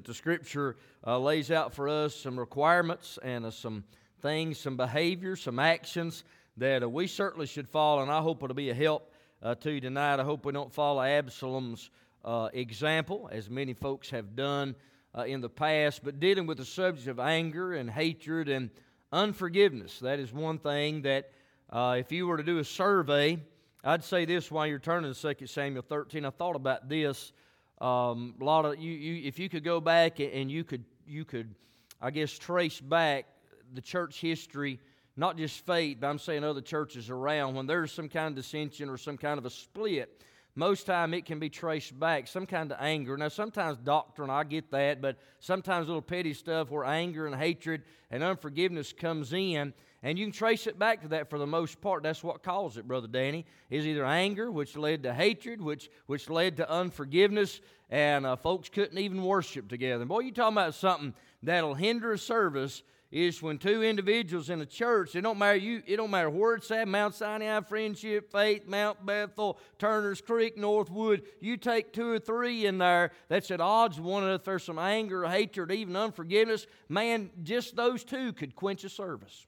that the scripture uh, lays out for us, some requirements and uh, some things, some behaviors, some actions that uh, we certainly should follow, and I hope it'll be a help uh, to you tonight. I hope we don't follow Absalom's uh, example, as many folks have done uh, in the past, but dealing with the subject of anger and hatred and unforgiveness. That is one thing that if you were to do a survey, I'd say this while you're turning to 2 Samuel 13. I thought about this. Um, a lot of you, you, if you could go back and you could, you could, I guess, trace back the church history, not just faith, but I'm saying other churches around. When there's some kind of dissension or some kind of a split, most time it can be traced back some kind of anger now sometimes doctrine i get that but sometimes little petty stuff where anger and hatred and unforgiveness comes in and you can trace it back to that for the most part. That's what caused it brother danny. Is either anger which led to hatred which which led to unforgiveness and uh, folks couldn't even worship together. Boy you're talking about something that'll hinder a service is when two individuals in a church, it don't matter you, it don't matter where it's at, Mount Sinai, Friendship, Faith, Mount Bethel, Turner's Creek, Northwood, you take two or three in there that's at odds with one another, there's some anger, hatred, even unforgiveness, man, just those two could quench a service.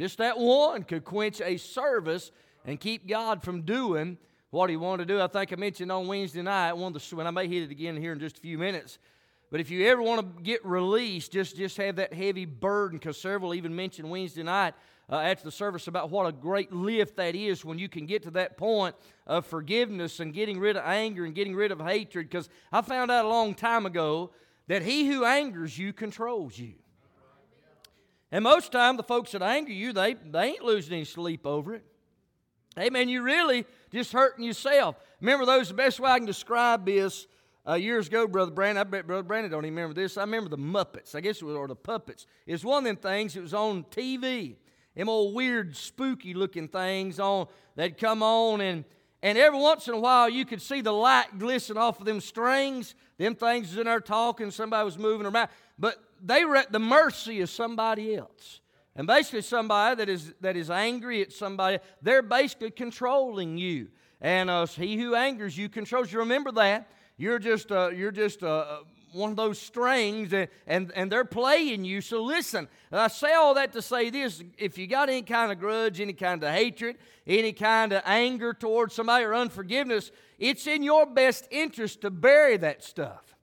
Just that one could quench a service and keep God from doing what he wanted to do. I think I mentioned on Wednesday night, one of the, and I may hit it again here in just a few minutes, but if you ever want to get released, just, just have that heavy burden, because several even mentioned Wednesday night uh, after the service about what a great lift that is when you can get to that point of forgiveness and getting rid of anger and getting rid of hatred. Because I found out a long time ago that he who angers you controls you. And most time, the folks that anger you, they, they ain't losing any sleep over it. Hey, man, you really just hurting yourself. Remember those, the best way I can describe this uh, years ago, Brother Brandon, I bet Brother Brandon don't even remember this. I remember the Muppets, I guess it was, or the Puppets. It's one of them things, it was on TV. Them old weird, spooky looking things on, they'd come on, and, and every once in a while you could see the light glisten off of them strings. Them things was in there talking, somebody was moving around. But they were at the mercy of somebody else. And basically, somebody that is, that is angry at somebody, they're basically controlling you. And uh, he who angers you controls you. Remember that. You're just, uh, you're just uh, one of those strings, and, and, and they're playing you. So listen, I say all that to say this if you got any kind of grudge, any kind of hatred, any kind of anger towards somebody or unforgiveness, it's in your best interest to bury that stuff.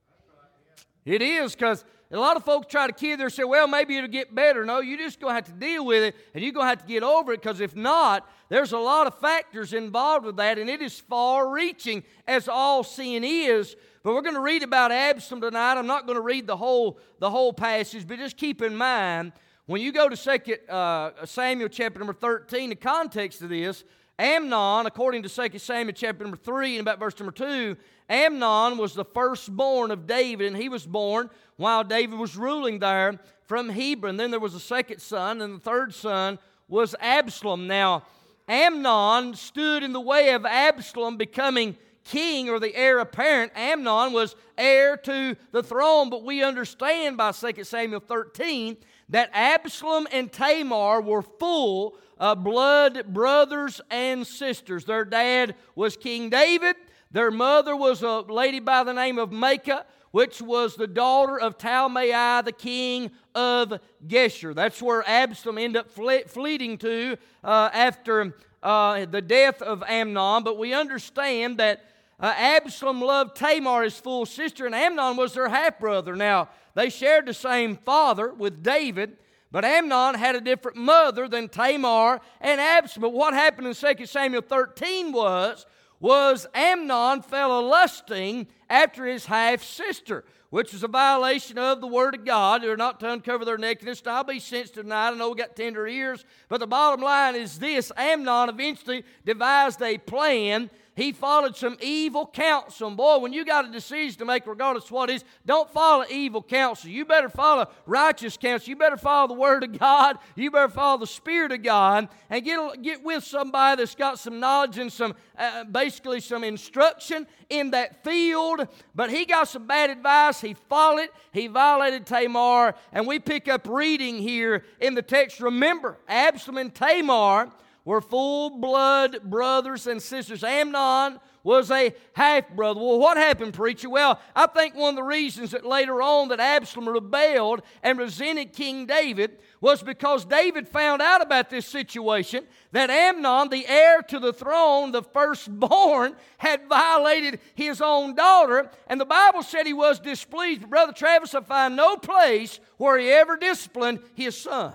It is because a lot of folks try to kid there say, well, maybe it'll get better. No, you're just going to have to deal with it and you're going to have to get over it because if not, there's a lot of factors involved with that, and it is far reaching as all sin is. But we're going to read about Absalom tonight. I'm not going to read the whole, the whole passage, but just keep in mind when you go to second, uh, Samuel chapter number 13, the context of this, Amnon, according to 2 Samuel chapter number 3 and about verse number 2, Amnon was the firstborn of David, and he was born while David was ruling there from Hebron. Then there was a second son, and the third son was Absalom. Now, Amnon stood in the way of Absalom becoming king or the heir apparent. Amnon was heir to the throne, but we understand by 2 Samuel 13 that Absalom and Tamar were full of blood brothers and sisters. Their dad was King David, their mother was a lady by the name of Maacah, which was the daughter of Talmai, the king of Geshur. That's where Absalom ended up fle- fleeing to uh, after uh, the death of Amnon. But we understand that uh, Absalom loved Tamar, his full sister, and Amnon was their half brother. Now, they shared the same father with David, but Amnon had a different mother than Tamar and Absalom. But what happened in 2 Samuel 13 was was Amnon fell a lusting after his half sister, which is a violation of the word of God. They're not to uncover their nakedness. I'll be sensitive tonight. I know we got tender ears, but the bottom line is this Amnon eventually devised a plan he followed some evil counsel. Boy, when you got a decision to make, regardless what is, don't follow evil counsel. You better follow righteous counsel. You better follow the Word of God. You better follow the Spirit of God and get, get with somebody that's got some knowledge and some, uh, basically, some instruction in that field. But he got some bad advice. He followed it. He violated Tamar. And we pick up reading here in the text. Remember, Absalom and Tamar were full blood brothers and sisters. Amnon was a half brother. Well, what happened, preacher? Well, I think one of the reasons that later on that Absalom rebelled and resented King David was because David found out about this situation that Amnon, the heir to the throne, the firstborn, had violated his own daughter. And the Bible said he was displeased. Brother Travis, I find no place where he ever disciplined his son.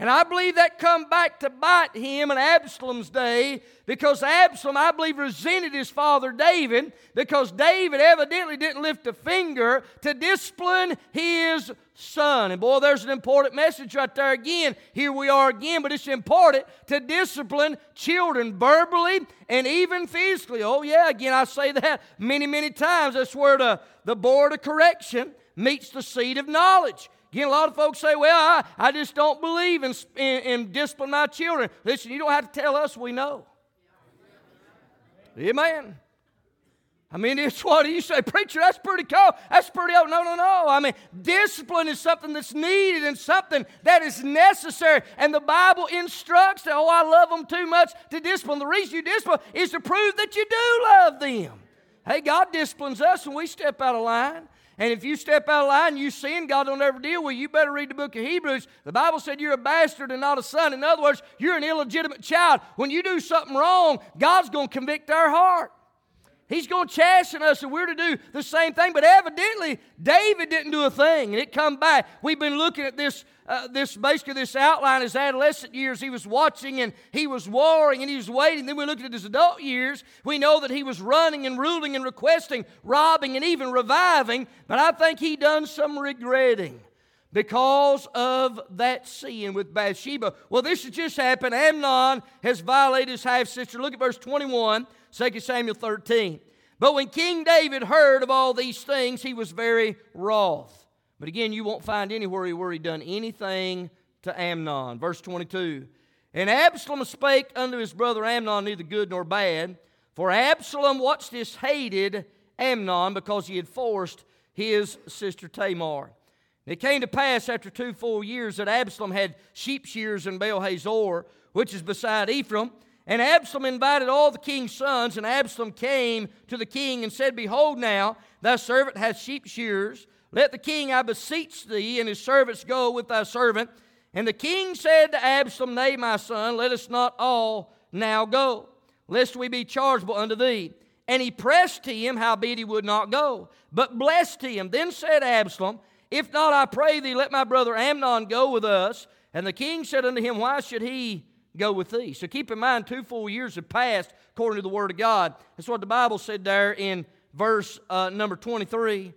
And I believe that come back to bite him in Absalom's day because Absalom, I believe, resented his father David because David evidently didn't lift a finger to discipline his son. And boy, there's an important message right there again. Here we are again, but it's important to discipline children verbally and even physically. Oh, yeah, again, I say that many, many times. That's where the, the board of correction meets the seat of knowledge. Again, a lot of folks say, well, I, I just don't believe in, in, in disciplining my children. Listen, you don't have to tell us, we know. Amen. I mean, it's what you say, preacher? That's pretty cool. That's pretty old. No, no, no. I mean, discipline is something that's needed and something that is necessary. And the Bible instructs that, oh, I love them too much to discipline. The reason you discipline is to prove that you do love them. Hey, God disciplines us when we step out of line. And if you step out of line and you sin, God don't ever deal with you. You better read the book of Hebrews. The Bible said you're a bastard and not a son. In other words, you're an illegitimate child. When you do something wrong, God's going to convict our heart. He's going to chasten us, and we're to do the same thing. But evidently, David didn't do a thing, and it come back. We've been looking at this, uh, this basically this outline. His adolescent years, he was watching and he was warring and he was waiting. Then we looked at his adult years. We know that he was running and ruling and requesting, robbing and even reviving. But I think he done some regretting because of that sin with Bathsheba. Well, this has just happened. Amnon has violated his half sister. Look at verse 21. 2 Samuel 13. But when King David heard of all these things, he was very wroth. But again, you won't find anywhere where he done anything to Amnon. Verse 22. And Absalom spake unto his brother Amnon neither good nor bad. For Absalom, watch this, hated Amnon because he had forced his sister Tamar. It came to pass after two full years that Absalom had sheep shears in Baal Hazor, which is beside Ephraim. And Absalom invited all the king's sons, and Absalom came to the king and said, Behold, now thy servant hath sheep shears. Let the king, I beseech thee, and his servants go with thy servant. And the king said to Absalom, Nay, my son, let us not all now go, lest we be chargeable unto thee. And he pressed him, howbeit he would not go, but blessed him. Then said Absalom, If not, I pray thee, let my brother Amnon go with us. And the king said unto him, Why should he go with thee. So keep in mind, two full years have passed according to the Word of God. That's what the Bible said there in verse uh, number 23.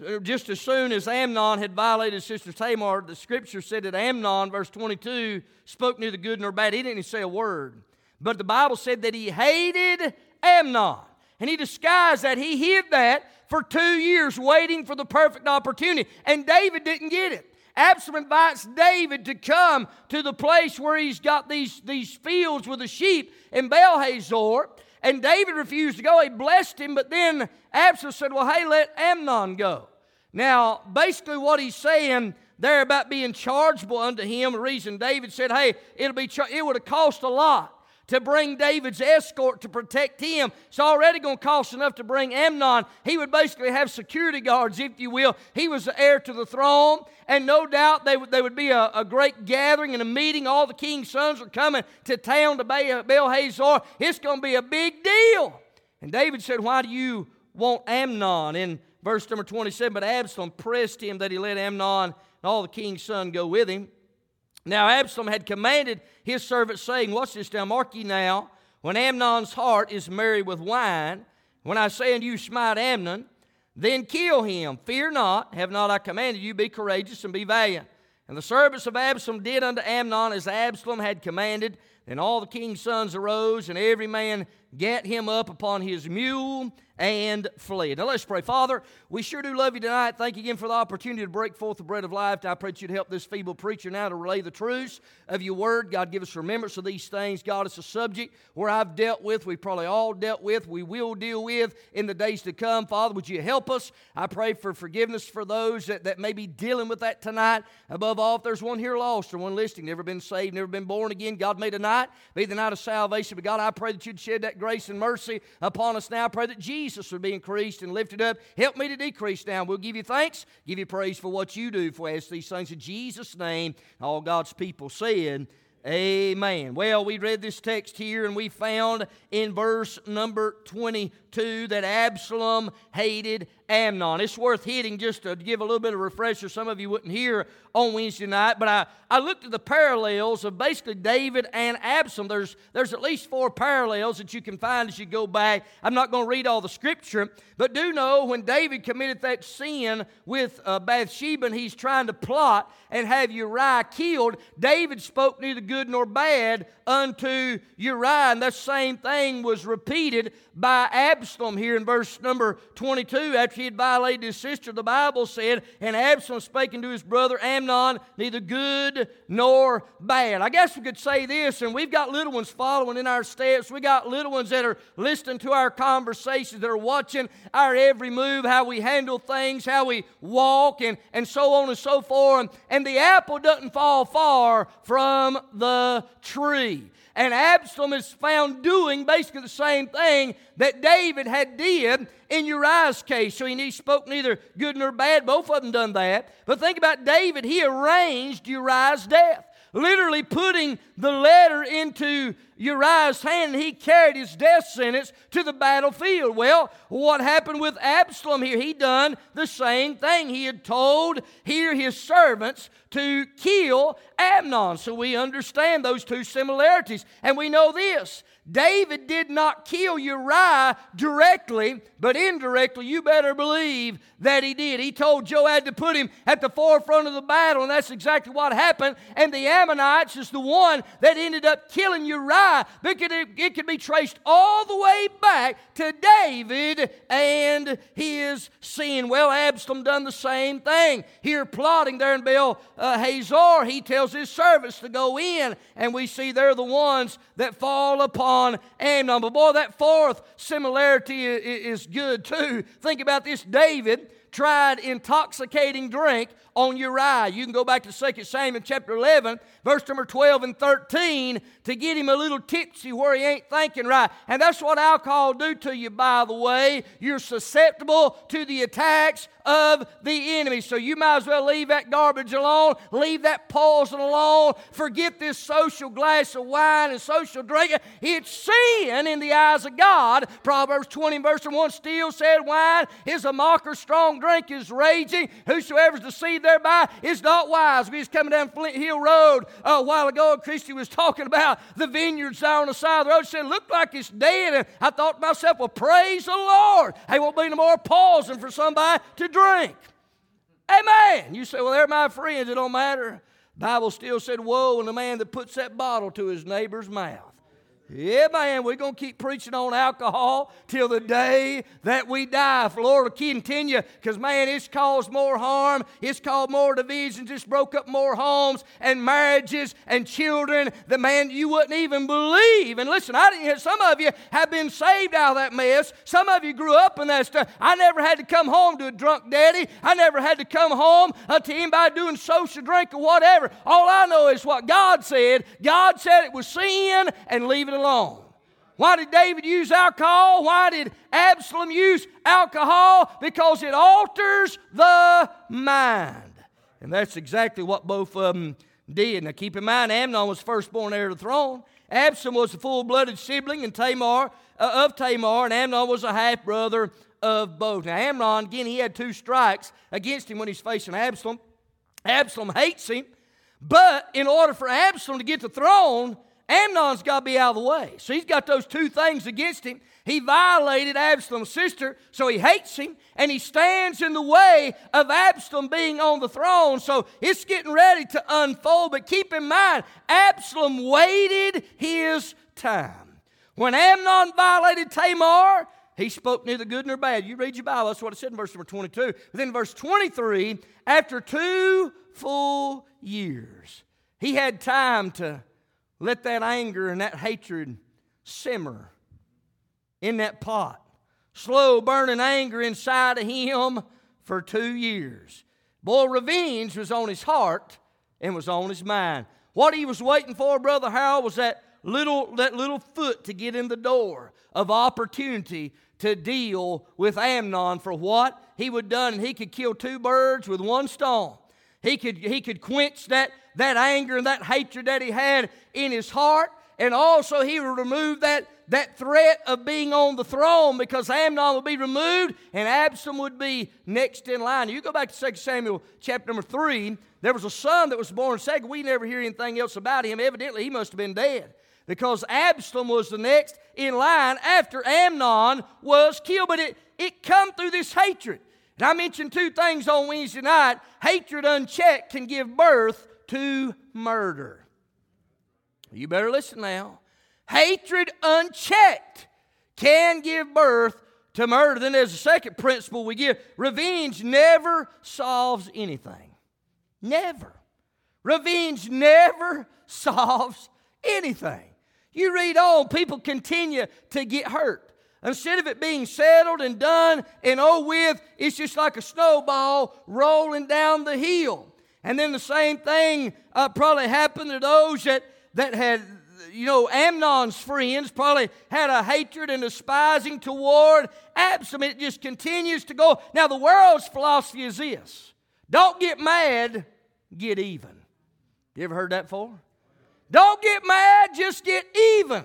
Uh, just as soon as Amnon had violated sister Tamar, the scripture said that Amnon, verse 22, spoke neither good nor bad. He didn't even say a word. But the Bible said that he hated Amnon. And he disguised that. He hid that for two years, waiting for the perfect opportunity. And David didn't get it. Absalom invites David to come to the place where he's got these, these fields with the sheep in Baal Hazor. And David refused to go. He blessed him, but then Absalom said, Well, hey, let Amnon go. Now, basically, what he's saying there about being chargeable unto him, the reason David said, Hey, it'll be char- it would have cost a lot to bring David's escort to protect him. It's already going to cost enough to bring Amnon. He would basically have security guards, if you will. He was the heir to the throne, and no doubt they would, they would be a, a great gathering and a meeting. All the king's sons are coming to town to Baal Hazor. It's going to be a big deal. And David said, Why do you want Amnon? In verse number 27, but Absalom pressed him that he let Amnon and all the king's son go with him. Now Absalom had commanded his servants, saying, Watch this now, mark ye now, when Amnon's heart is merry with wine, when I say unto you, smite Amnon, then kill him. Fear not, have not I commanded you, be courageous and be valiant. And the servants of Absalom did unto Amnon as Absalom had commanded. Then all the king's sons arose, and every man gat him up upon his mule and fled. Now let's pray. Father, we sure do love you tonight. Thank you again for the opportunity to break forth the bread of life. I pray that you'd help this feeble preacher now to relay the truths of your word. God, give us remembrance of these things. God, it's a subject where I've dealt with, we probably all dealt with, we will deal with in the days to come. Father, would you help us? I pray for forgiveness for those that, that may be dealing with that tonight. Above all, if there's one here lost or one listening, never been saved, never been born again, God, may tonight be the night of salvation. But God, I pray that you'd shed that grace and mercy upon us now. I pray that Jesus would be increased and lifted up. Help me to decrease now. We'll give you thanks, give you praise for what you do for us. These things in Jesus' name. All God's people said, Amen. Well, we read this text here and we found in verse number 22 that Absalom hated Amnon. It's worth hitting just to give a little bit of refresher. Some of you wouldn't hear on Wednesday night, but I, I looked at the parallels of basically David and Absalom. There's, there's at least four parallels that you can find as you go back. I'm not going to read all the scripture, but do know when David committed that sin with uh, Bathsheba and he's trying to plot and have Uriah killed, David spoke neither good nor bad unto Uriah. And that same thing was repeated by Absalom here in verse number 22. After he had violated his sister, the Bible said, And Absalom spake unto his brother Amnon, neither good nor bad. I guess we could say this, and we've got little ones following in our steps. We got little ones that are listening to our conversations, that are watching our every move, how we handle things, how we walk, and, and so on and so forth. And the apple doesn't fall far from the tree. And Absalom is found doing basically the same thing that David had did in Uriah's case. So he spoke neither good nor bad. Both of them done that. But think about David. He arranged Uriah's death literally putting the letter into Uriah's hand, and he carried his death sentence to the battlefield. Well, what happened with Absalom here? He done the same thing. He had told here his servants to kill Amnon. So we understand those two similarities. And we know this David did not kill Uriah directly, but indirectly, you better believe that he did. He told Joab to put him at the forefront of the battle, and that's exactly what happened. And the Ammonites is the one that ended up killing Uriah. But it could be traced all the way back to David and his sin. Well, Absalom done the same thing. Here, plotting there in Baal uh, Hazor, he tells his servants to go in, and we see they're the ones that fall upon Amnon. But boy, that fourth similarity is good too. Think about this David tried intoxicating drink on Uriah. You can go back to 2 Samuel chapter 11, verse number 12 and 13 to get him a little tipsy where he ain't thinking right. And that's what alcohol do to you, by the way. You're susceptible to the attacks of the enemy. So you might as well leave that garbage alone, leave that poison alone, forget this social glass of wine and social drink. It's sin in the eyes of God. Proverbs 20, verse 1 still said, Wine is a mocker, strong drink is raging. Whosoever's deceived thereby is not wise. We was coming down Flint Hill Road a while ago, and Christy was talking about the vineyards there on the side of the road. She said, Looked like it's dead. And I thought to myself, Well, praise the Lord. Hey, won't be no more pausing for somebody to drink. Amen. You say, Well, they're my friends. It don't matter. Bible still said, Woe in the man that puts that bottle to his neighbor's mouth. Yeah, man, we're going to keep preaching on alcohol till the day that we die. If the Lord will continue, because, man, it's caused more harm. It's caused more divisions. It's broke up more homes and marriages and children that, man, you wouldn't even believe. And listen, I didn't, hear some of you have been saved out of that mess. Some of you grew up in that stuff. I never had to come home to a drunk daddy. I never had to come home to anybody doing social drink or whatever. All I know is what God said. God said it was sin and leave it alone Why did David use alcohol? Why did Absalom use alcohol? Because it alters the mind. And that's exactly what both of them did. Now keep in mind, Amnon was firstborn heir to the throne. Absalom was a full blooded sibling and Tamar, uh, of Tamar, and Amnon was a half brother of both. Now, Amnon, again, he had two strikes against him when he's facing Absalom. Absalom hates him, but in order for Absalom to get the throne, Amnon's got to be out of the way. So he's got those two things against him. He violated Absalom's sister, so he hates him, and he stands in the way of Absalom being on the throne. So it's getting ready to unfold. But keep in mind, Absalom waited his time. When Amnon violated Tamar, he spoke neither good nor bad. You read your Bible, that's what it said in verse number 22. But then verse 23, after two full years, he had time to let that anger and that hatred simmer in that pot. Slow burning anger inside of him for two years. Boy, revenge was on his heart and was on his mind. What he was waiting for, Brother Harold, was that little, that little foot to get in the door of opportunity to deal with Amnon for what he would done, and he could kill two birds with one stone. He could, he could quench that, that anger and that hatred that he had in his heart, and also he would remove that, that threat of being on the throne because Amnon would be removed and Absalom would be next in line. You go back to 2 Samuel chapter number 3, there was a son that was born second. We never hear anything else about him. Evidently, he must have been dead because Absalom was the next in line after Amnon was killed. But it, it come through this hatred. And I mentioned two things on Wednesday night. Hatred unchecked can give birth to murder. You better listen now. Hatred unchecked can give birth to murder. Then there's a second principle we give revenge never solves anything. Never. Revenge never solves anything. You read on, people continue to get hurt. Instead of it being settled and done and oh with, it's just like a snowball rolling down the hill. And then the same thing uh, probably happened to those that, that had, you know, Amnon's friends probably had a hatred and despising toward Absalom. It just continues to go. Now, the world's philosophy is this don't get mad, get even. You ever heard that before? Don't get mad, just get even.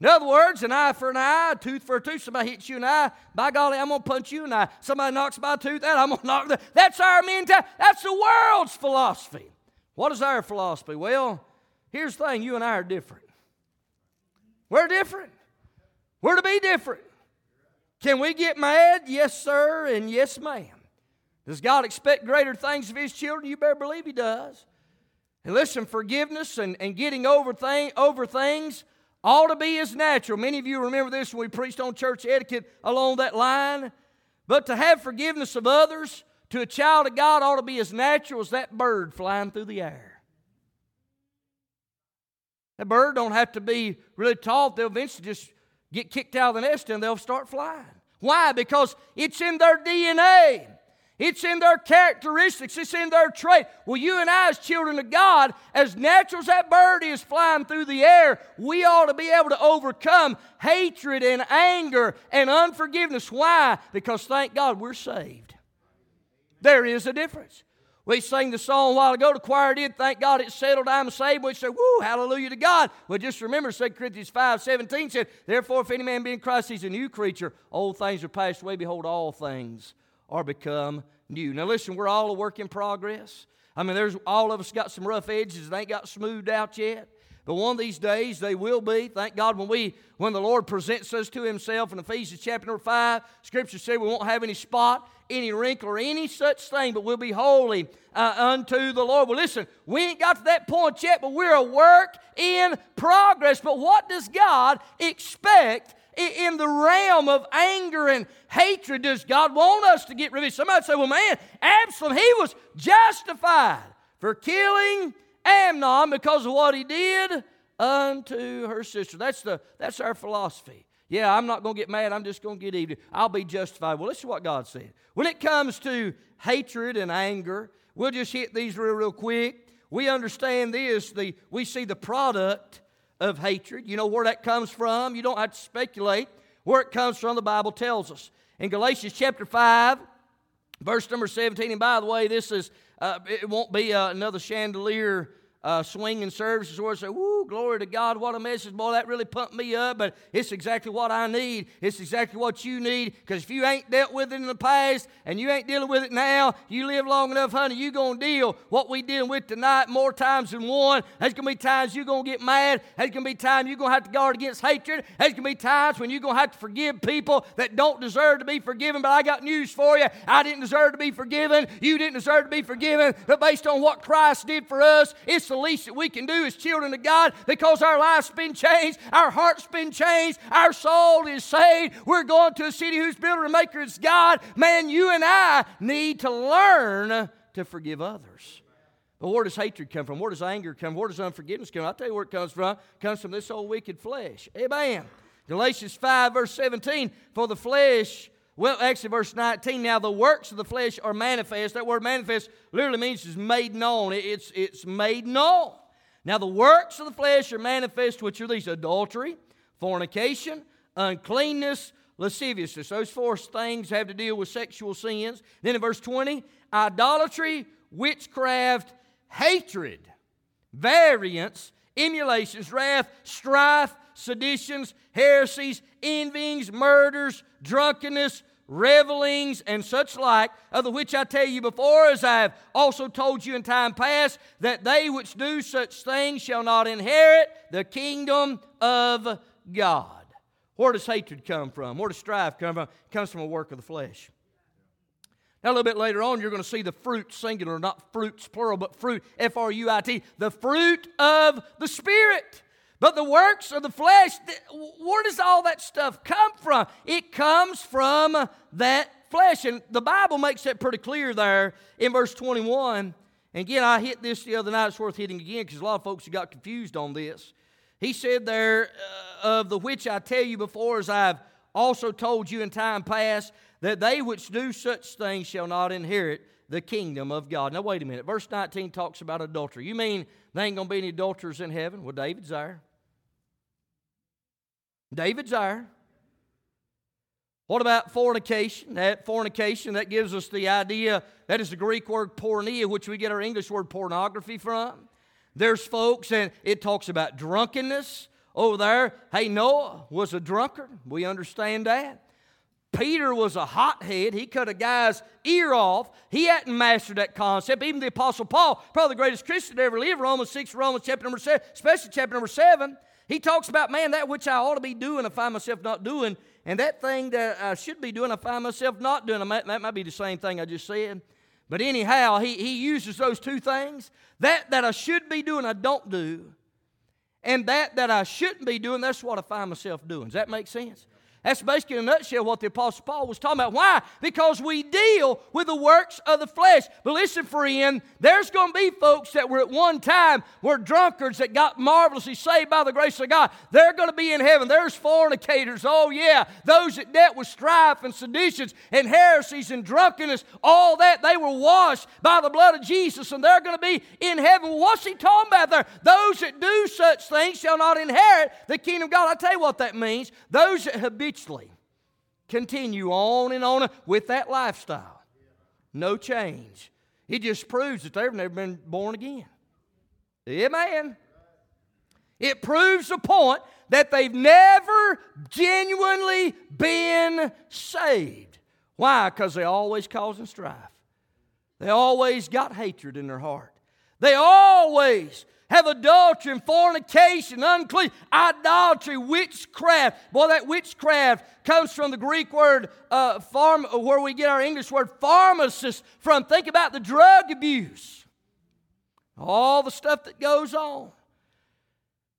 In other words, an eye for an eye, a tooth for a tooth. Somebody hits you the eye, by golly, I'm going to punch you the eye. Somebody knocks my tooth out, I'm going to knock that. That's our mentality. That's the world's philosophy. What is our philosophy? Well, here's the thing you and I are different. We're different. We're to be different. Can we get mad? Yes, sir, and yes, ma'am. Does God expect greater things of His children? You better believe He does. And listen, forgiveness and, and getting over, thing, over things ought to be as natural. Many of you remember this when we preached on church etiquette along that line. But to have forgiveness of others to a child of God ought to be as natural as that bird flying through the air. That bird don't have to be really taught. They'll eventually just get kicked out of the nest and they'll start flying. Why? Because it's in their DNA. It's in their characteristics, it's in their trait. Well, you and I, as children of God, as natural as that bird is flying through the air, we ought to be able to overcome hatred and anger and unforgiveness. Why? Because thank God we're saved. There is a difference. We sang the song a while ago, the choir did, thank God it's settled, I'm saved. We said, woo, hallelujah to God. Well, just remember 2 Corinthians 5 17 said, Therefore, if any man be in Christ, he's a new creature. Old things are passed away, behold, all things are become new. Now, listen, we're all a work in progress. I mean, there's all of us got some rough edges that ain't got smoothed out yet. But one of these days they will be. Thank God when we when the Lord presents us to Himself in Ephesians chapter number five, Scripture says we won't have any spot, any wrinkle, or any such thing, but we'll be holy uh, unto the Lord. Well, listen, we ain't got to that point yet, but we're a work in progress. But what does God expect in the realm of anger and hatred does God want us to get rid of? Somebody say, well, man, Absalom, he was justified for killing Amnon because of what he did unto her sister. That's, the, that's our philosophy. Yeah, I'm not going to get mad. I'm just going to get even. I'll be justified. Well, this is what God said. When it comes to hatred and anger, we'll just hit these real, real quick. We understand this. The, we see the product of hatred. You know where that comes from. You don't have to speculate. Where it comes from, the Bible tells us. In Galatians chapter 5, verse number 17, and by the way, this is, uh, it won't be uh, another chandelier uh, swinging services where I say, Woo, glory to God, what a message. Boy, that really pumped me up, but it's exactly what I need. It's exactly what you need. Because if you ain't dealt with it in the past and you ain't dealing with it now, you live long enough, honey, you going to deal what we dealing with tonight more times than one. There's going to be times you're going to get mad. There's going to be times you're going to have to guard against hatred. There's going to be times when you're going to have to forgive people that don't deserve to be forgiven. But I got news for you. I didn't deserve to be forgiven. You didn't deserve to be forgiven. But based on what Christ did for us, it's the least that we can do as children of God because our life's been changed, our heart's been changed, our soul is saved. We're going to a city whose builder and maker is God. Man, you and I need to learn to forgive others. But where does hatred come from? Where does anger come from? Where does unforgiveness come? I'll tell you where it comes from. It comes from this old wicked flesh. Amen. Galatians 5, verse 17, for the flesh well, actually, verse 19, now the works of the flesh are manifest. That word manifest literally means is made known. It's, it's made known. Now, the works of the flesh are manifest, which are these adultery, fornication, uncleanness, lasciviousness. Those four things have to deal with sexual sins. Then in verse 20, idolatry, witchcraft, hatred, variance, emulations, wrath, strife, seditions, heresies, envyings, murders, drunkenness, revelings, and such like, of the which I tell you before, as I have also told you in time past, that they which do such things shall not inherit the kingdom of God. Where does hatred come from? Where does strife come from? It comes from a work of the flesh. Now, a little bit later on, you're going to see the fruit singular, not fruits plural, but fruit, F R U I T, the fruit of the Spirit. But the works of the flesh, where does all that stuff come from? It comes from that flesh. And the Bible makes that pretty clear there in verse 21. And again, I hit this the other night. It's worth hitting again because a lot of folks have got confused on this. He said there, uh, of the which I tell you before, as I've also told you in time past, that they which do such things shall not inherit the kingdom of God. Now, wait a minute. Verse 19 talks about adultery. You mean there ain't going to be any adulterers in heaven? Well, David's there. David's there. What about fornication? That fornication, that gives us the idea, that is the Greek word porneia, which we get our English word pornography from. There's folks, and it talks about drunkenness over there. Hey, Noah was a drunkard. We understand that. Peter was a hothead. He cut a guy's ear off. He hadn't mastered that concept. Even the Apostle Paul, probably the greatest Christian to ever live, Romans 6, Romans chapter number 7, especially chapter number 7, he talks about, man, that which I ought to be doing, I find myself not doing. And that thing that I should be doing, I find myself not doing. That might be the same thing I just said. But anyhow, he, he uses those two things. That that I should be doing, I don't do. And that that I shouldn't be doing, that's what I find myself doing. Does that make sense? That's basically in a nutshell what the Apostle Paul was talking about. Why? Because we deal with the works of the flesh. But listen, friend, there's going to be folks that were at one time were drunkards that got marvelously saved by the grace of God. They're going to be in heaven. There's fornicators. Oh, yeah. Those that dealt with strife and seditions and heresies and drunkenness, all that, they were washed by the blood of Jesus and they're going to be in heaven. What's he talking about there? Those that do such things shall not inherit the kingdom of God. i tell you what that means. Those that habitually habitually continue on and on with that lifestyle. No change. It just proves that they've never been born again. Amen. It proves the point that they've never genuinely been saved. Why? Because they're always causing strife. They always got hatred in their heart. They always have adultery and fornication, unclean, idolatry, witchcraft. Boy, that witchcraft comes from the Greek word uh, farm, where we get our English word pharmacist from. Think about the drug abuse, all the stuff that goes on.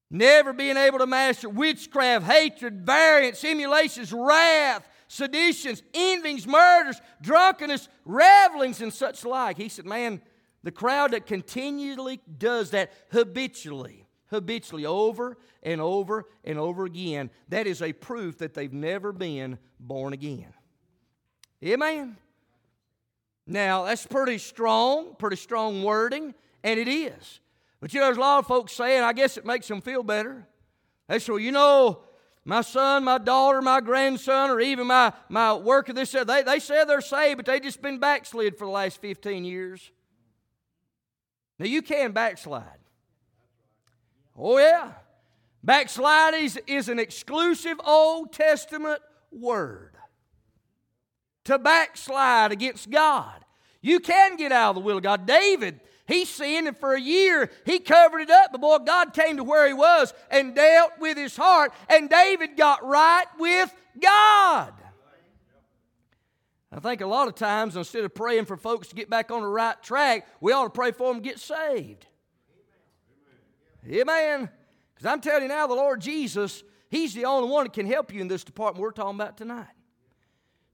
Never being able to master witchcraft, hatred, variance, emulations, wrath, seditions, envyings, murders, drunkenness, revelings, and such like. He said, Man, the crowd that continually does that habitually, habitually, over and over and over again, that is a proof that they've never been born again. Amen. Now, that's pretty strong, pretty strong wording, and it is. But you know, there's a lot of folks saying, I guess it makes them feel better. They say, well, you know, my son, my daughter, my grandson, or even my, my worker, this, they, they say they're saved, but they just been backslid for the last 15 years. Now, you can backslide. Oh, yeah. Backslide is, is an exclusive Old Testament word. To backslide against God. You can get out of the will of God. David, he sinned, and for a year he covered it up. But boy, God came to where he was and dealt with his heart, and David got right with God. I think a lot of times, instead of praying for folks to get back on the right track, we ought to pray for them to get saved. Amen. Because I'm telling you now, the Lord Jesus, He's the only one that can help you in this department we're talking about tonight.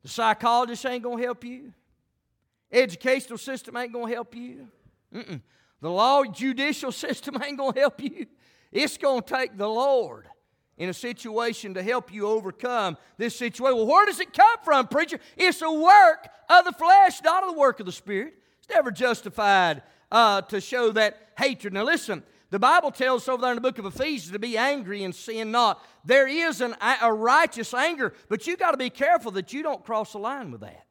The psychologist ain't going to help you. Educational system ain't going to help you. Mm-mm. The law judicial system ain't going to help you. It's going to take the Lord in a situation to help you overcome this situation. Well, where does it come from, preacher? It's a work of the flesh, not of the work of the Spirit. It's never justified uh, to show that hatred. Now, listen, The Bible tells us over there in the book of Ephesians to be angry and sin not. There is an, a righteous anger, but you got to be careful that you don't cross the line with that.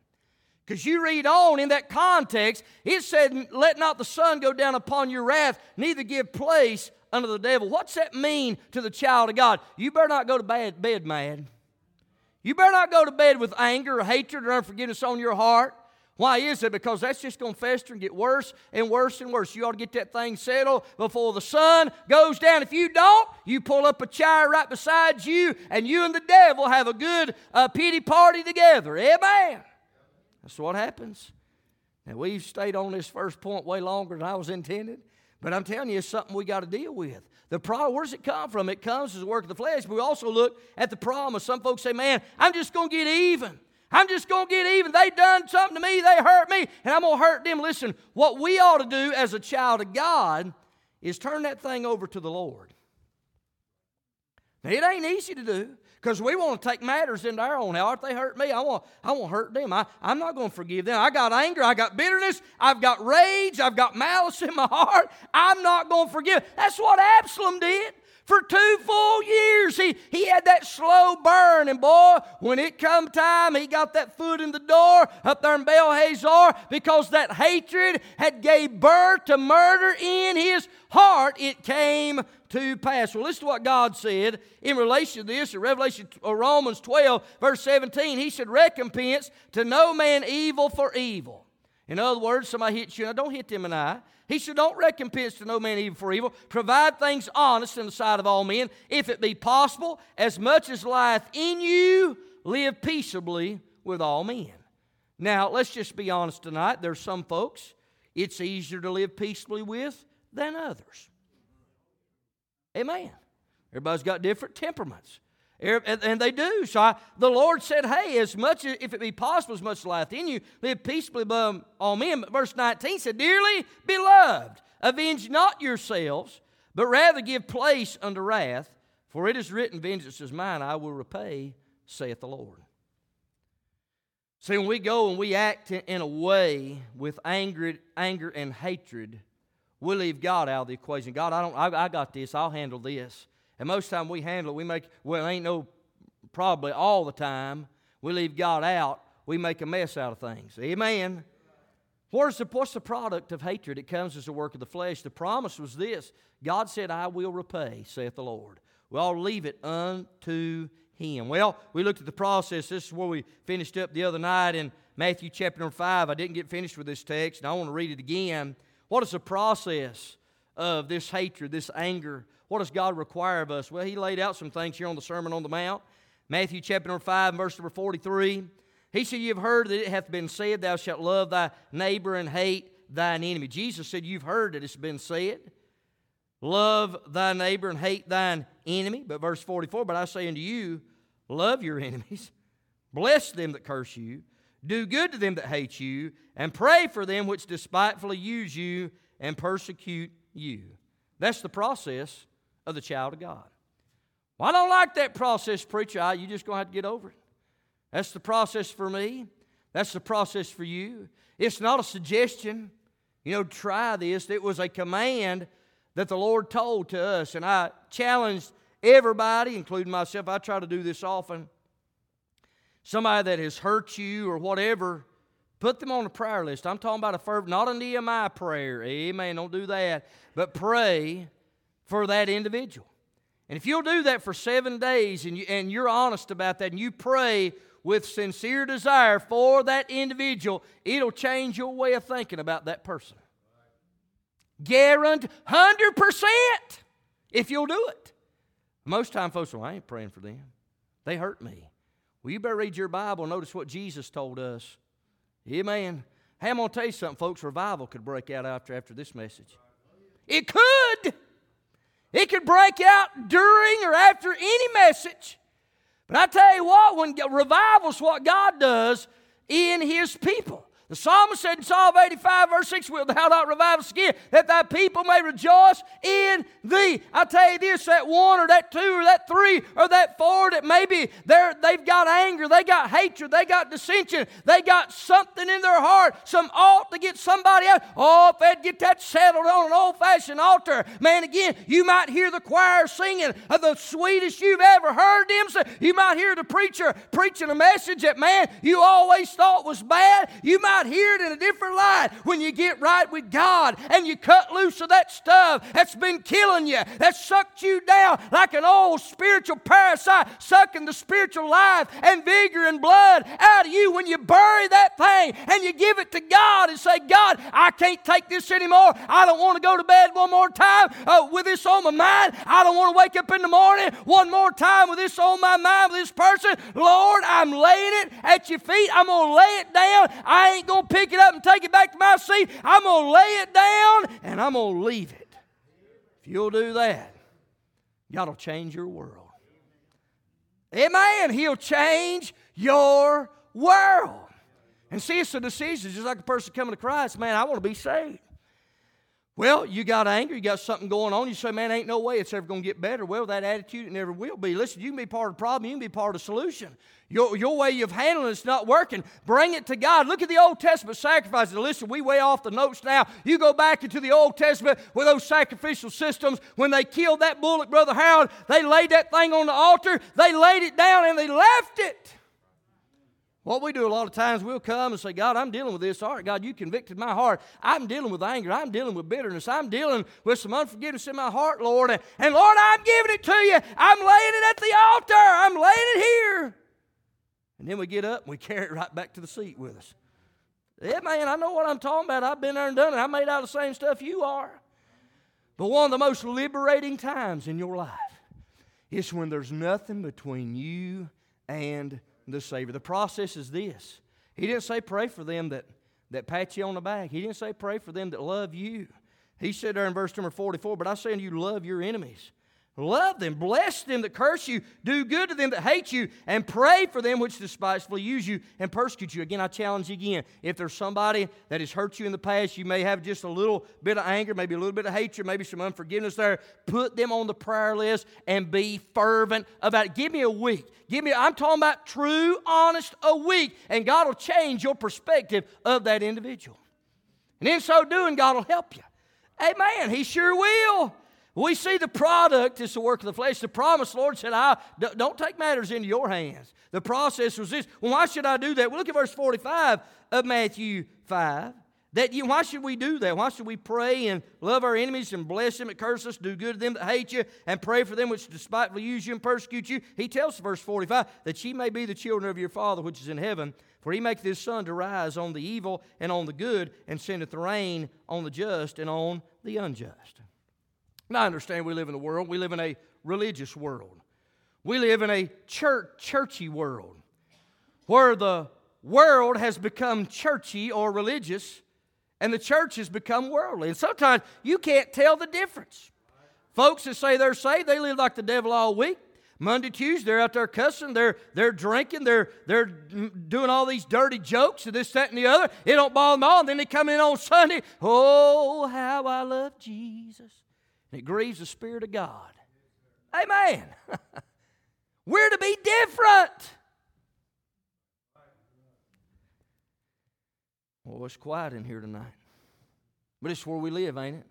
Because you read on in that context, it said, Let not the sun go down upon your wrath, neither give place unto the devil. What's that mean to the child of God? You better not go to bed, bed mad. You better not go to bed with anger or hatred or unforgiveness on your heart. Why is it? Because that's just going to fester and get worse and worse and worse. You ought to get that thing settled before the sun goes down. If you don't, you pull up a chair right beside you, and you and the devil have a good uh, pity party together. Amen. That's what happens. Now, we've stayed on this first point way longer than I was intended, but I'm telling you, it's something we got to deal with. The problem, where does it come from? It comes as a work of the flesh, but we also look at the promise. Some folks say, man, I'm just going to get even. I'm just going to get even. They done something to me. They hurt me, and I'm going to hurt them. Listen, what we ought to do as a child of God is turn that thing over to the Lord. Now, it ain't easy to do because we want to take matters into our own. If they hurt me, I want, I want to hurt them. I, I'm not going to forgive them. I got anger. I got bitterness. I've got rage. I've got malice in my heart. I'm not going to forgive. That's what Absalom did. For two full years, he, he had that slow burn. And boy, when it come time, he got that foot in the door up there in Baal Hazor because that hatred had gave birth to murder in his heart. It came to pass. Well, listen to what God said in relation to this in Revelation or uh, Romans 12, verse 17. He said, Recompense to no man evil for evil. In other words, somebody hits you, now don't hit them the eye. He said, Don't recompense to no man evil for evil. Provide things honest in the sight of all men. If it be possible, as much as lieth in you, live peaceably with all men. Now, let's just be honest tonight. There's some folks it's easier to live peaceably with than others. Amen. Everybody's got different temperaments. And they do. So I, the Lord said, Hey, as much as, if it be possible, as much life in you, live peaceably among all men. But verse 19 said, Dearly beloved, avenge not yourselves, but rather give place unto wrath, for it is written, Vengeance is mine, I will repay, saith the Lord. See, when we go and we act in a way with anger, anger and hatred, we leave God out of the equation. God, I don't I, I got this, I'll handle this. And most time we handle it, we make, well, ain't no, probably all the time, we leave God out, we make a mess out of things. Amen. What's the, what's the product of hatred? It comes as a work of the flesh. The promise was this God said, I will repay, saith the Lord. We all leave it unto Him. Well, we looked at the process. This is where we finished up the other night in Matthew chapter number 5. I didn't get finished with this text, and I want to read it again. What is the process of this hatred, this anger, what does God require of us? Well, He laid out some things here on the Sermon on the Mount. Matthew chapter number 5, verse number 43. He said, You have heard that it hath been said, Thou shalt love thy neighbor and hate thine enemy. Jesus said, You've heard that it's been said. Love thy neighbor and hate thine enemy. But verse 44, But I say unto you, love your enemies, bless them that curse you, do good to them that hate you, and pray for them which despitefully use you and persecute you. That's the process of the child of God. Well, I don't like that process, preacher. I, you just going to have to get over it. That's the process for me. That's the process for you. It's not a suggestion. You know, try this. It was a command that the Lord told to us. And I challenged everybody, including myself. I try to do this often. Somebody that has hurt you or whatever, put them on a prayer list. I'm talking about a fervent, not a Nehemiah prayer. Amen. Don't do that. But pray for that individual. And if you'll do that for seven days and, you, and you're honest about that and you pray with sincere desire for that individual, it'll change your way of thinking about that person. Guaranteed 100% if you'll do it. Most time folks well, I ain't praying for them. They hurt me. Well, you better read your Bible notice what Jesus told us. Amen. Hey, I'm going to tell you something, folks. Revival could break out after, after this message. It could. It could break out during or after any message. But I tell you what, when revival is what God does in His people. The psalmist said in Psalm 85, verse 6, Wilt thou not revive us again, that thy people may rejoice in thee? I tell you this, that one or that two or that three or that four, that maybe they've got anger, they got hatred, they got dissension, they got something in their heart, some ought to get somebody out. Oh, if they'd get that settled on an old fashioned altar, man, again, you might hear the choir singing of the sweetest you've ever heard them say. You might hear the preacher preaching a message that, man, you always thought was bad. You might hear it in a different light when you get right with God and you cut loose of that stuff that's been killing you, that sucked you down like an old spiritual parasite, sucking the spiritual life and vigor and blood out of you. When you bury that thing and you give it to God and say, God, I can't take this anymore. I don't want to go to bed one more time uh, with this on my mind. I don't want to wake up in the morning one more time with this on my mind with this person. Lord, I'm laying it at your feet. I'm going to lay it down. I ain't going to pick it up and take it back to my seat. I'm going to lay it down and I'm going to leave it. If you'll do that, God will change your world. Amen. He'll change your world. And see, it's a decision, just like a person coming to Christ, man, I want to be saved. Well, you got anger, you got something going on. You say, man, ain't no way it's ever going to get better. Well, that attitude, it never will be. Listen, you can be part of the problem, you can be part of the solution. Your, your way of handling it's not working. Bring it to God. Look at the Old Testament sacrifices. Listen, we way off the notes now. You go back into the Old Testament with those sacrificial systems. When they killed that bullock, Brother Harold, they laid that thing on the altar, they laid it down, and they left it. What we do a lot of times, we'll come and say, God, I'm dealing with this. All right, God, you convicted my heart. I'm dealing with anger. I'm dealing with bitterness. I'm dealing with some unforgiveness in my heart, Lord. And Lord, I'm giving it to you. I'm laying it at the altar. I'm laying it here. And then we get up and we carry it right back to the seat with us. Yeah, man, I know what I'm talking about. I've been there and done it. I made out the same stuff you are. But one of the most liberating times in your life is when there's nothing between you and the Savior. The process is this He didn't say pray for them that, that pat you on the back, He didn't say pray for them that love you. He said there in verse number 44, But I say unto you, love your enemies. Love them, bless them that curse you, do good to them that hate you, and pray for them which despitefully use you and persecute you. Again, I challenge you again. If there's somebody that has hurt you in the past, you may have just a little bit of anger, maybe a little bit of hatred, maybe some unforgiveness there. Put them on the prayer list and be fervent about it. Give me a week. Give me, I'm talking about true, honest, a week, and God will change your perspective of that individual. And in so doing, God will help you. Amen. He sure will. We see the product is the work of the flesh. The promise, Lord said, I don't take matters into your hands. The process was this. Well, why should I do that? Well, look at verse 45 of Matthew 5. That you, why should we do that? Why should we pray and love our enemies and bless them that curse us, do good to them that hate you, and pray for them which despitefully use you and persecute you? He tells verse 45 that ye may be the children of your Father which is in heaven. For he maketh his sun to rise on the evil and on the good, and sendeth rain on the just and on the unjust. Now, I understand we live in a world, we live in a religious world. We live in a church, churchy world where the world has become churchy or religious and the church has become worldly. And sometimes you can't tell the difference. Folks that say they're saved, they live like the devil all week. Monday, Tuesday, they're out there cussing, they're, they're drinking, they're, they're doing all these dirty jokes and this, that, and the other. It don't bother them all. And then they come in on Sunday, oh, how I love Jesus. It grieves the Spirit of God. Amen. We're to be different. Well, it's quiet in here tonight. But it's where we live, ain't it?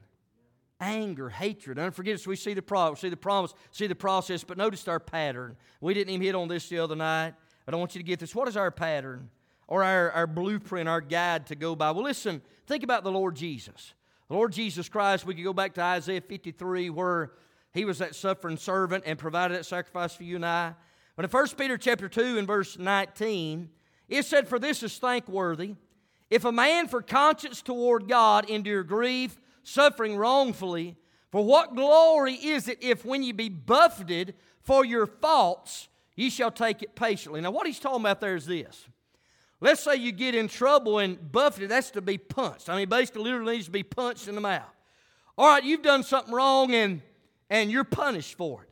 Anger, hatred, unforgiveness. We see the problem, see the promise, see the process, but notice our pattern. We didn't even hit on this the other night, but I want you to get this. What is our pattern? Or our, our blueprint, our guide to go by? Well, listen, think about the Lord Jesus. The Lord Jesus Christ, we could go back to Isaiah 53 where he was that suffering servant and provided that sacrifice for you and I. But in 1 Peter chapter 2 and verse 19, it said, For this is thankworthy. If a man for conscience toward God endure grief, suffering wrongfully, for what glory is it if when ye be buffeted for your faults, ye shall take it patiently? Now, what he's talking about there is this. Let's say you get in trouble and buffeted, that's to be punched. I mean, basically, literally needs to be punched in the mouth. All right, you've done something wrong and, and you're punished for it.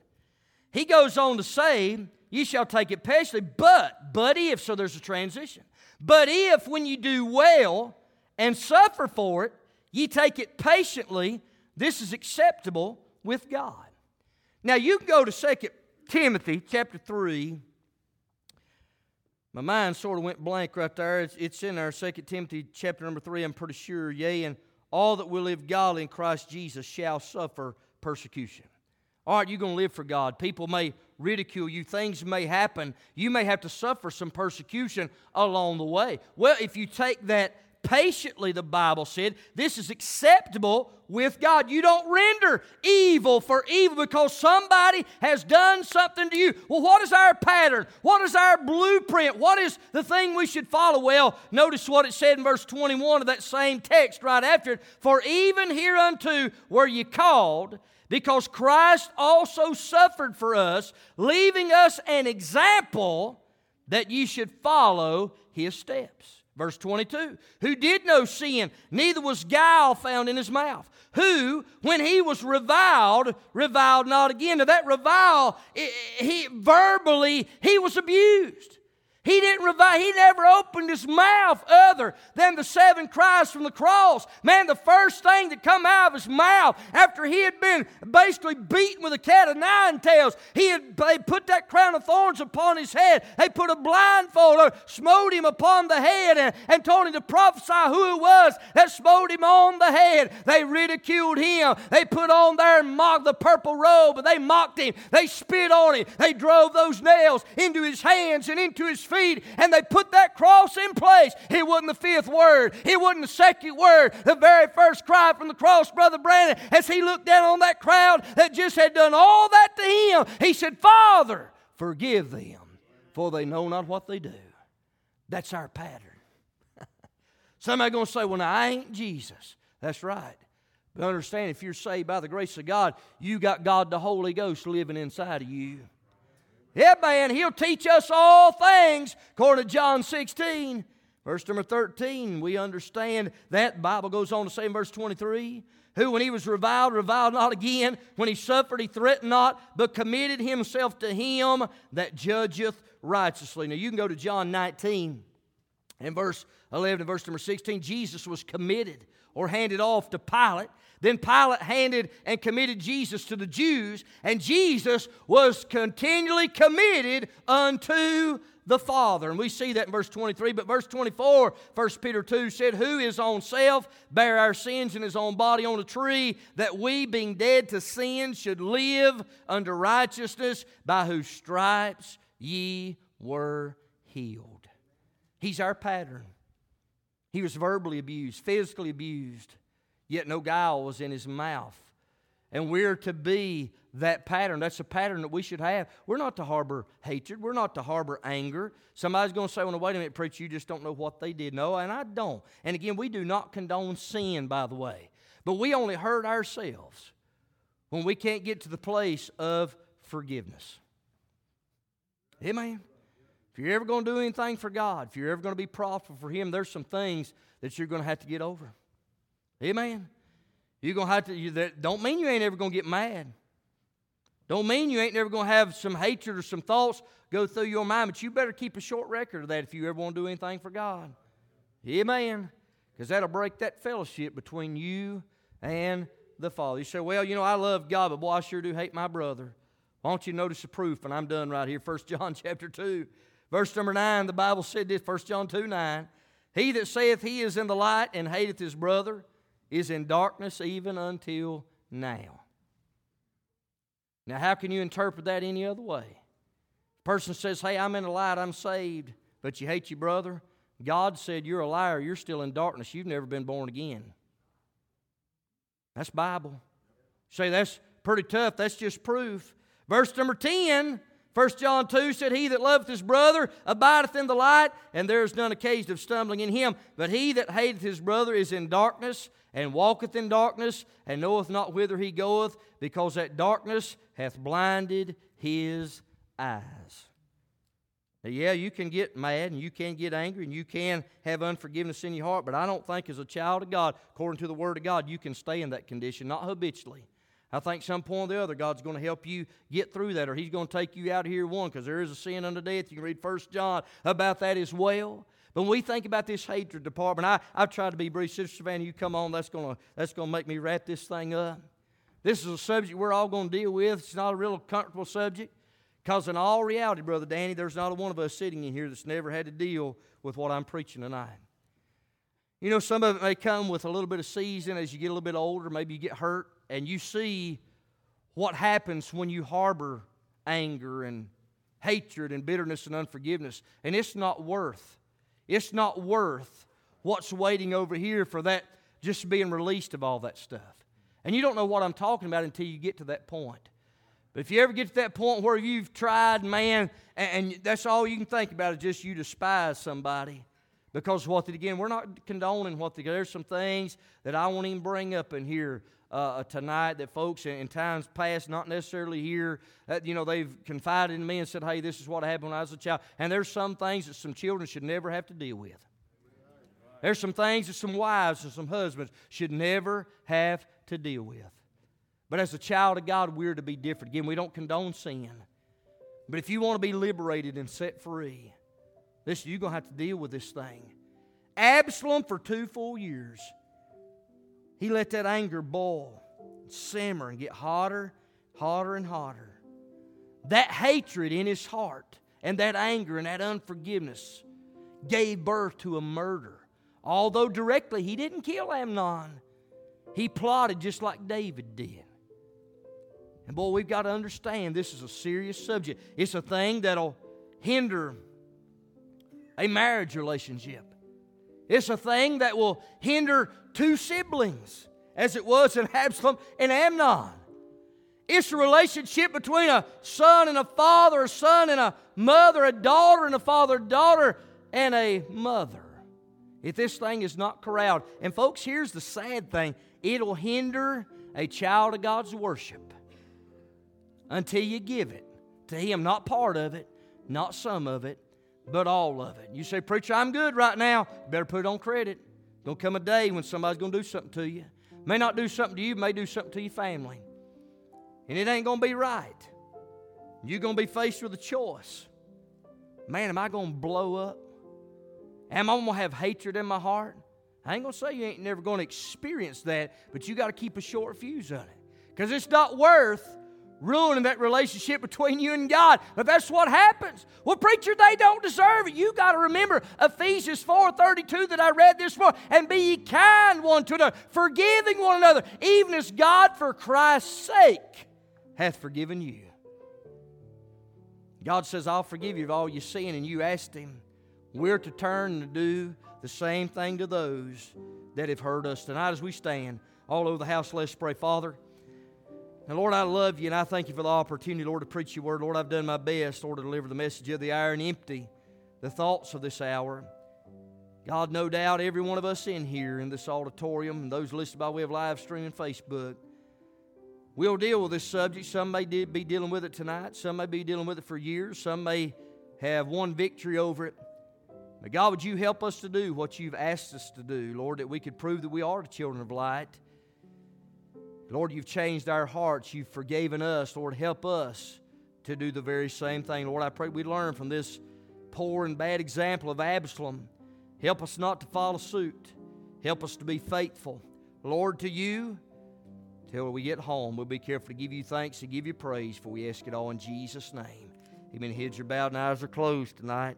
He goes on to say, ye shall take it patiently. But, but if, so there's a transition. But if, when you do well and suffer for it, ye take it patiently, this is acceptable with God. Now you can go to 2 Timothy chapter 3. My mind sort of went blank right there. It's, it's in our Second Timothy chapter number 3, I'm pretty sure. Yea, and all that will live godly in Christ Jesus shall suffer persecution. All right, you're going to live for God. People may ridicule you, things may happen. You may have to suffer some persecution along the way. Well, if you take that patiently, the Bible said, this is acceptable with God. You don't render evil for evil because somebody has done something to you. Well, what is our pattern? What is our blueprint? What is the thing we should follow? Well, notice what it said in verse 21 of that same text right after it. For even hereunto were ye called, because Christ also suffered for us, leaving us an example that ye should follow his steps. Verse 22 Who did no sin, neither was guile found in his mouth. Who, when he was reviled, reviled not again. Now, that revile, he, verbally, he was abused. He didn't revive, he never opened his mouth other than the seven cries from the cross. Man, the first thing that come out of his mouth after he had been basically beaten with a cat of nine tails, he had they put that crown of thorns upon his head. They put a blindfold or smote him upon the head and, and told him to prophesy who it was that smote him on the head. They ridiculed him. They put on their mock the purple robe and they mocked him. They spit on him. They drove those nails into his hands and into his feet and they put that cross in place. It wasn't the fifth word, it wasn't the second word. The very first cry from the cross, Brother Brandon, as he looked down on that crowd that just had done all that to him, he said, Father, forgive them, for they know not what they do. That's our pattern. Somebody to say, Well, now I ain't Jesus. That's right. But understand, if you're saved by the grace of God, you got God the Holy Ghost living inside of you. Yeah, man, he'll teach us all things, according to John 16. Verse number 13, we understand that. Bible goes on to say in verse 23, who when he was reviled, reviled not again. When he suffered, he threatened not, but committed himself to him that judgeth righteously. Now you can go to John 19 and verse 11 and verse number 16. Jesus was committed or handed off to Pilate. Then Pilate handed and committed Jesus to the Jews, and Jesus was continually committed unto the Father. And we see that in verse 23. But verse 24, 1 Peter 2 said, Who his own self bare our sins in his own body on a tree, that we, being dead to sin, should live under righteousness, by whose stripes ye were healed. He's our pattern. He was verbally abused, physically abused, yet no guile was in his mouth. And we're to be that pattern. That's a pattern that we should have. We're not to harbor hatred. We're not to harbor anger. Somebody's going to say, well, wait a minute, preacher, you just don't know what they did. No, and I don't. And again, we do not condone sin, by the way. But we only hurt ourselves when we can't get to the place of forgiveness. Amen. If you're ever going to do anything for God, if you're ever going to be profitable for Him, there's some things that you're going to have to get over. Amen. You're going to have to, you, that don't mean you ain't ever going to get mad. Don't mean you ain't never going to have some hatred or some thoughts go through your mind, but you better keep a short record of that if you ever want to do anything for God. Amen. Because that'll break that fellowship between you and the Father. You say, well, you know, I love God, but boy, I sure do hate my brother. Why don't you notice the proof? And I'm done right here. 1 John chapter 2. Verse number 9, the Bible said this, 1 John 2 9. He that saith he is in the light and hateth his brother is in darkness even until now. Now, how can you interpret that any other way? A person says, Hey, I'm in the light, I'm saved, but you hate your brother. God said, You're a liar, you're still in darkness, you've never been born again. That's Bible. say that's pretty tough, that's just proof. Verse number 10 1 John 2 said, He that loveth his brother abideth in the light, and there is none occasion of stumbling in him. But he that hateth his brother is in darkness, and walketh in darkness, and knoweth not whither he goeth, because that darkness hath blinded his eyes. Now, yeah, you can get mad and you can get angry and you can have unforgiveness in your heart, but I don't think as a child of God, according to the Word of God, you can stay in that condition, not habitually. I think some point or the other, God's going to help you get through that, or He's going to take you out of here one, because there is a sin unto death. You can read First John about that as well. But when we think about this hatred department, I, I've tried to be brief. Sister Savannah, you come on. That's going to that's to make me wrap this thing up. This is a subject we're all going to deal with. It's not a real comfortable subject. Because in all reality, Brother Danny, there's not a one of us sitting in here that's never had to deal with what I'm preaching tonight. You know, some of it may come with a little bit of season as you get a little bit older. Maybe you get hurt and you see what happens when you harbor anger and hatred and bitterness and unforgiveness. And it's not worth, it's not worth what's waiting over here for that just being released of all that stuff. And you don't know what I'm talking about until you get to that point. But if you ever get to that point where you've tried, man, and, that's all you can think about is just you despise somebody. Because what, again, we're not condoning what, the, there's some things that I won't even bring up in here uh, tonight that folks in, in, times past, not necessarily here, uh, you know, they've confided in me and said, hey, this is what happened when I was a child. And there's some things that some children should never have to deal with. There's some things that some wives and some husbands should never have to deal with. But as a child of God, we're to be different. Again, we don't condone sin. But if you want to be liberated and set free, listen, you're going to have to deal with this thing. Absalom, for two full years, he let that anger boil, simmer, and get hotter, hotter, and hotter. That hatred in his heart and that anger and that unforgiveness gave birth to a murder. Although directly he didn't kill Amnon, he plotted just like David did. And boy, we've got to understand this is a serious subject. It's a thing that'll hinder a marriage relationship. It's a thing that will hinder two siblings, as it was in Absalom and Amnon. It's a relationship between a son and a father, a son and a mother, a daughter and a father, daughter and a mother. If this thing is not corralled, and folks, here's the sad thing it'll hinder a child of God's worship until you give it to Him, not part of it, not some of it, but all of it. You say, Preacher, I'm good right now. Better put it on credit. Gonna come a day when somebody's gonna do something to you. May not do something to you, may do something to your family. And it ain't gonna be right. You're gonna be faced with a choice. Man, am I gonna blow up? Am I gonna have hatred in my heart? I ain't gonna say you ain't never gonna experience that, but you gotta keep a short fuse on it. Because it's not worth ruining that relationship between you and God. But that's what happens. Well, preacher, they don't deserve it. You got to remember Ephesians 4:32 that I read this morning. And be ye kind one to another, forgiving one another, even as God for Christ's sake hath forgiven you. God says, I'll forgive you of all your sin, and you asked Him. We're to turn and do the same thing to those that have hurt us. Tonight, as we stand all over the house, let's pray. Father, and Lord, I love you and I thank you for the opportunity, Lord, to preach your word. Lord, I've done my best, Lord, to deliver the message of the hour and empty the thoughts of this hour. God, no doubt every one of us in here in this auditorium and those listed by way of live stream and Facebook will deal with this subject. Some may be dealing with it tonight, some may be dealing with it for years, some may have won victory over it. But God, would you help us to do what you've asked us to do, Lord, that we could prove that we are the children of light Lord, you've changed our hearts. You've forgiven us. Lord, help us to do the very same thing. Lord, I pray we learn from this poor and bad example of Absalom. Help us not to follow suit. Help us to be faithful. Lord, to you, till we get home, we'll be careful to give you thanks and give you praise, for we ask it all in Jesus' name. Amen. Heads are bowed and eyes are closed tonight.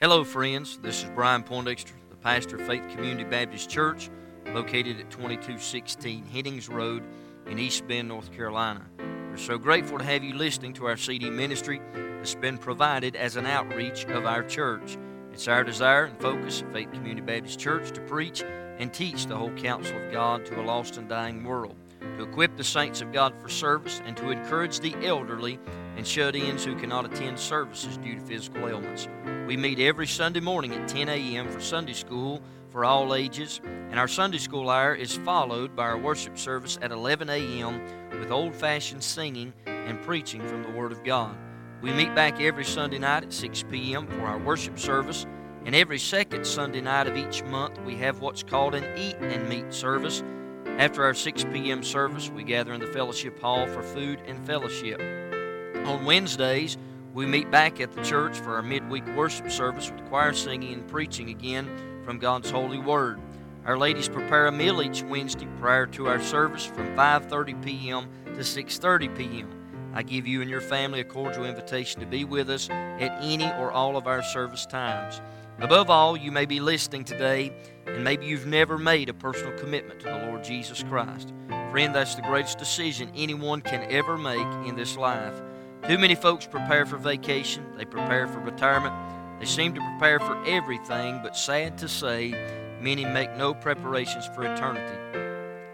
Hello, friends. This is Brian Poindexter, the pastor of Faith Community Baptist Church located at 2216 Headings Road in East Bend, North Carolina. We're so grateful to have you listening to our CD ministry that's been provided as an outreach of our church. It's our desire and focus at Faith Community Baptist Church to preach and teach the whole counsel of God to a lost and dying world, to equip the saints of God for service, and to encourage the elderly and shut ins who cannot attend services due to physical ailments. We meet every Sunday morning at 10 a.m. for Sunday school for all ages, and our Sunday school hour is followed by our worship service at 11 a.m. with old fashioned singing and preaching from the Word of God. We meet back every Sunday night at 6 p.m. for our worship service, and every second Sunday night of each month we have what's called an Eat and Meet service. After our 6 p.m. service, we gather in the fellowship hall for food and fellowship. On Wednesdays, we meet back at the church for our midweek worship service with choir singing and preaching again from God's holy word. Our ladies prepare a meal each Wednesday prior to our service from 5:30 p.m. to 6:30 p.m. I give you and your family a cordial invitation to be with us at any or all of our service times. Above all, you may be listening today, and maybe you've never made a personal commitment to the Lord Jesus Christ. Friend, that's the greatest decision anyone can ever make in this life. Too many folks prepare for vacation, they prepare for retirement, they seem to prepare for everything, but sad to say, many make no preparations for eternity.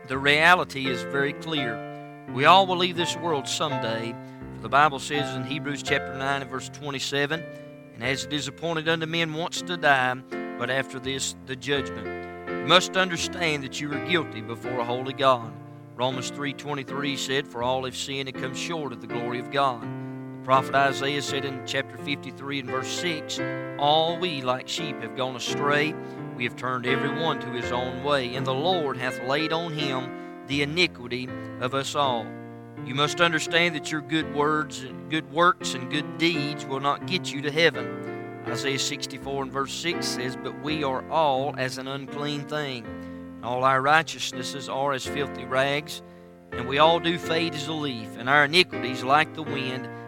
The reality is very clear. We all will leave this world someday. For the Bible says in Hebrews chapter 9 and verse 27, And as it is appointed unto men once to die, but after this the judgment. You must understand that you are guilty before a holy God. Romans 3.23 said, For all have sinned and come short of the glory of God. Prophet Isaiah said in chapter 53 and verse 6, All we like sheep have gone astray. We have turned every one to his own way, and the Lord hath laid on him the iniquity of us all. You must understand that your good words and good works and good deeds will not get you to heaven. Isaiah 64 and verse 6 says, But we are all as an unclean thing. All our righteousnesses are as filthy rags, and we all do fade as a leaf, and our iniquities, like the wind,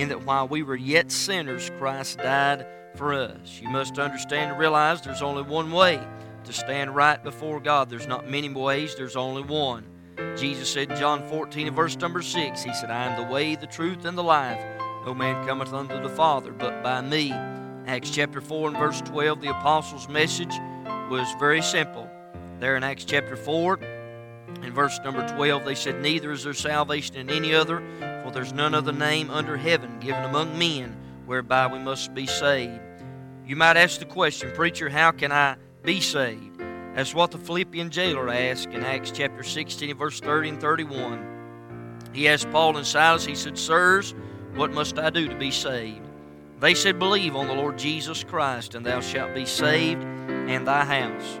in that while we were yet sinners, Christ died for us. You must understand and realize there's only one way to stand right before God. There's not many ways, there's only one. Jesus said in John 14 and verse number 6, He said, I am the way, the truth, and the life. No man cometh unto the Father but by me. Acts chapter 4 and verse 12, the apostles' message was very simple. There in Acts chapter 4 in verse number 12, they said, Neither is there salvation in any other, for there's none other name under heaven given among men whereby we must be saved. You might ask the question, Preacher, how can I be saved? That's what the Philippian jailer asked in Acts chapter 16, verse 30 and 31. He asked Paul and Silas, he said, Sirs, what must I do to be saved? They said, Believe on the Lord Jesus Christ, and thou shalt be saved and thy house.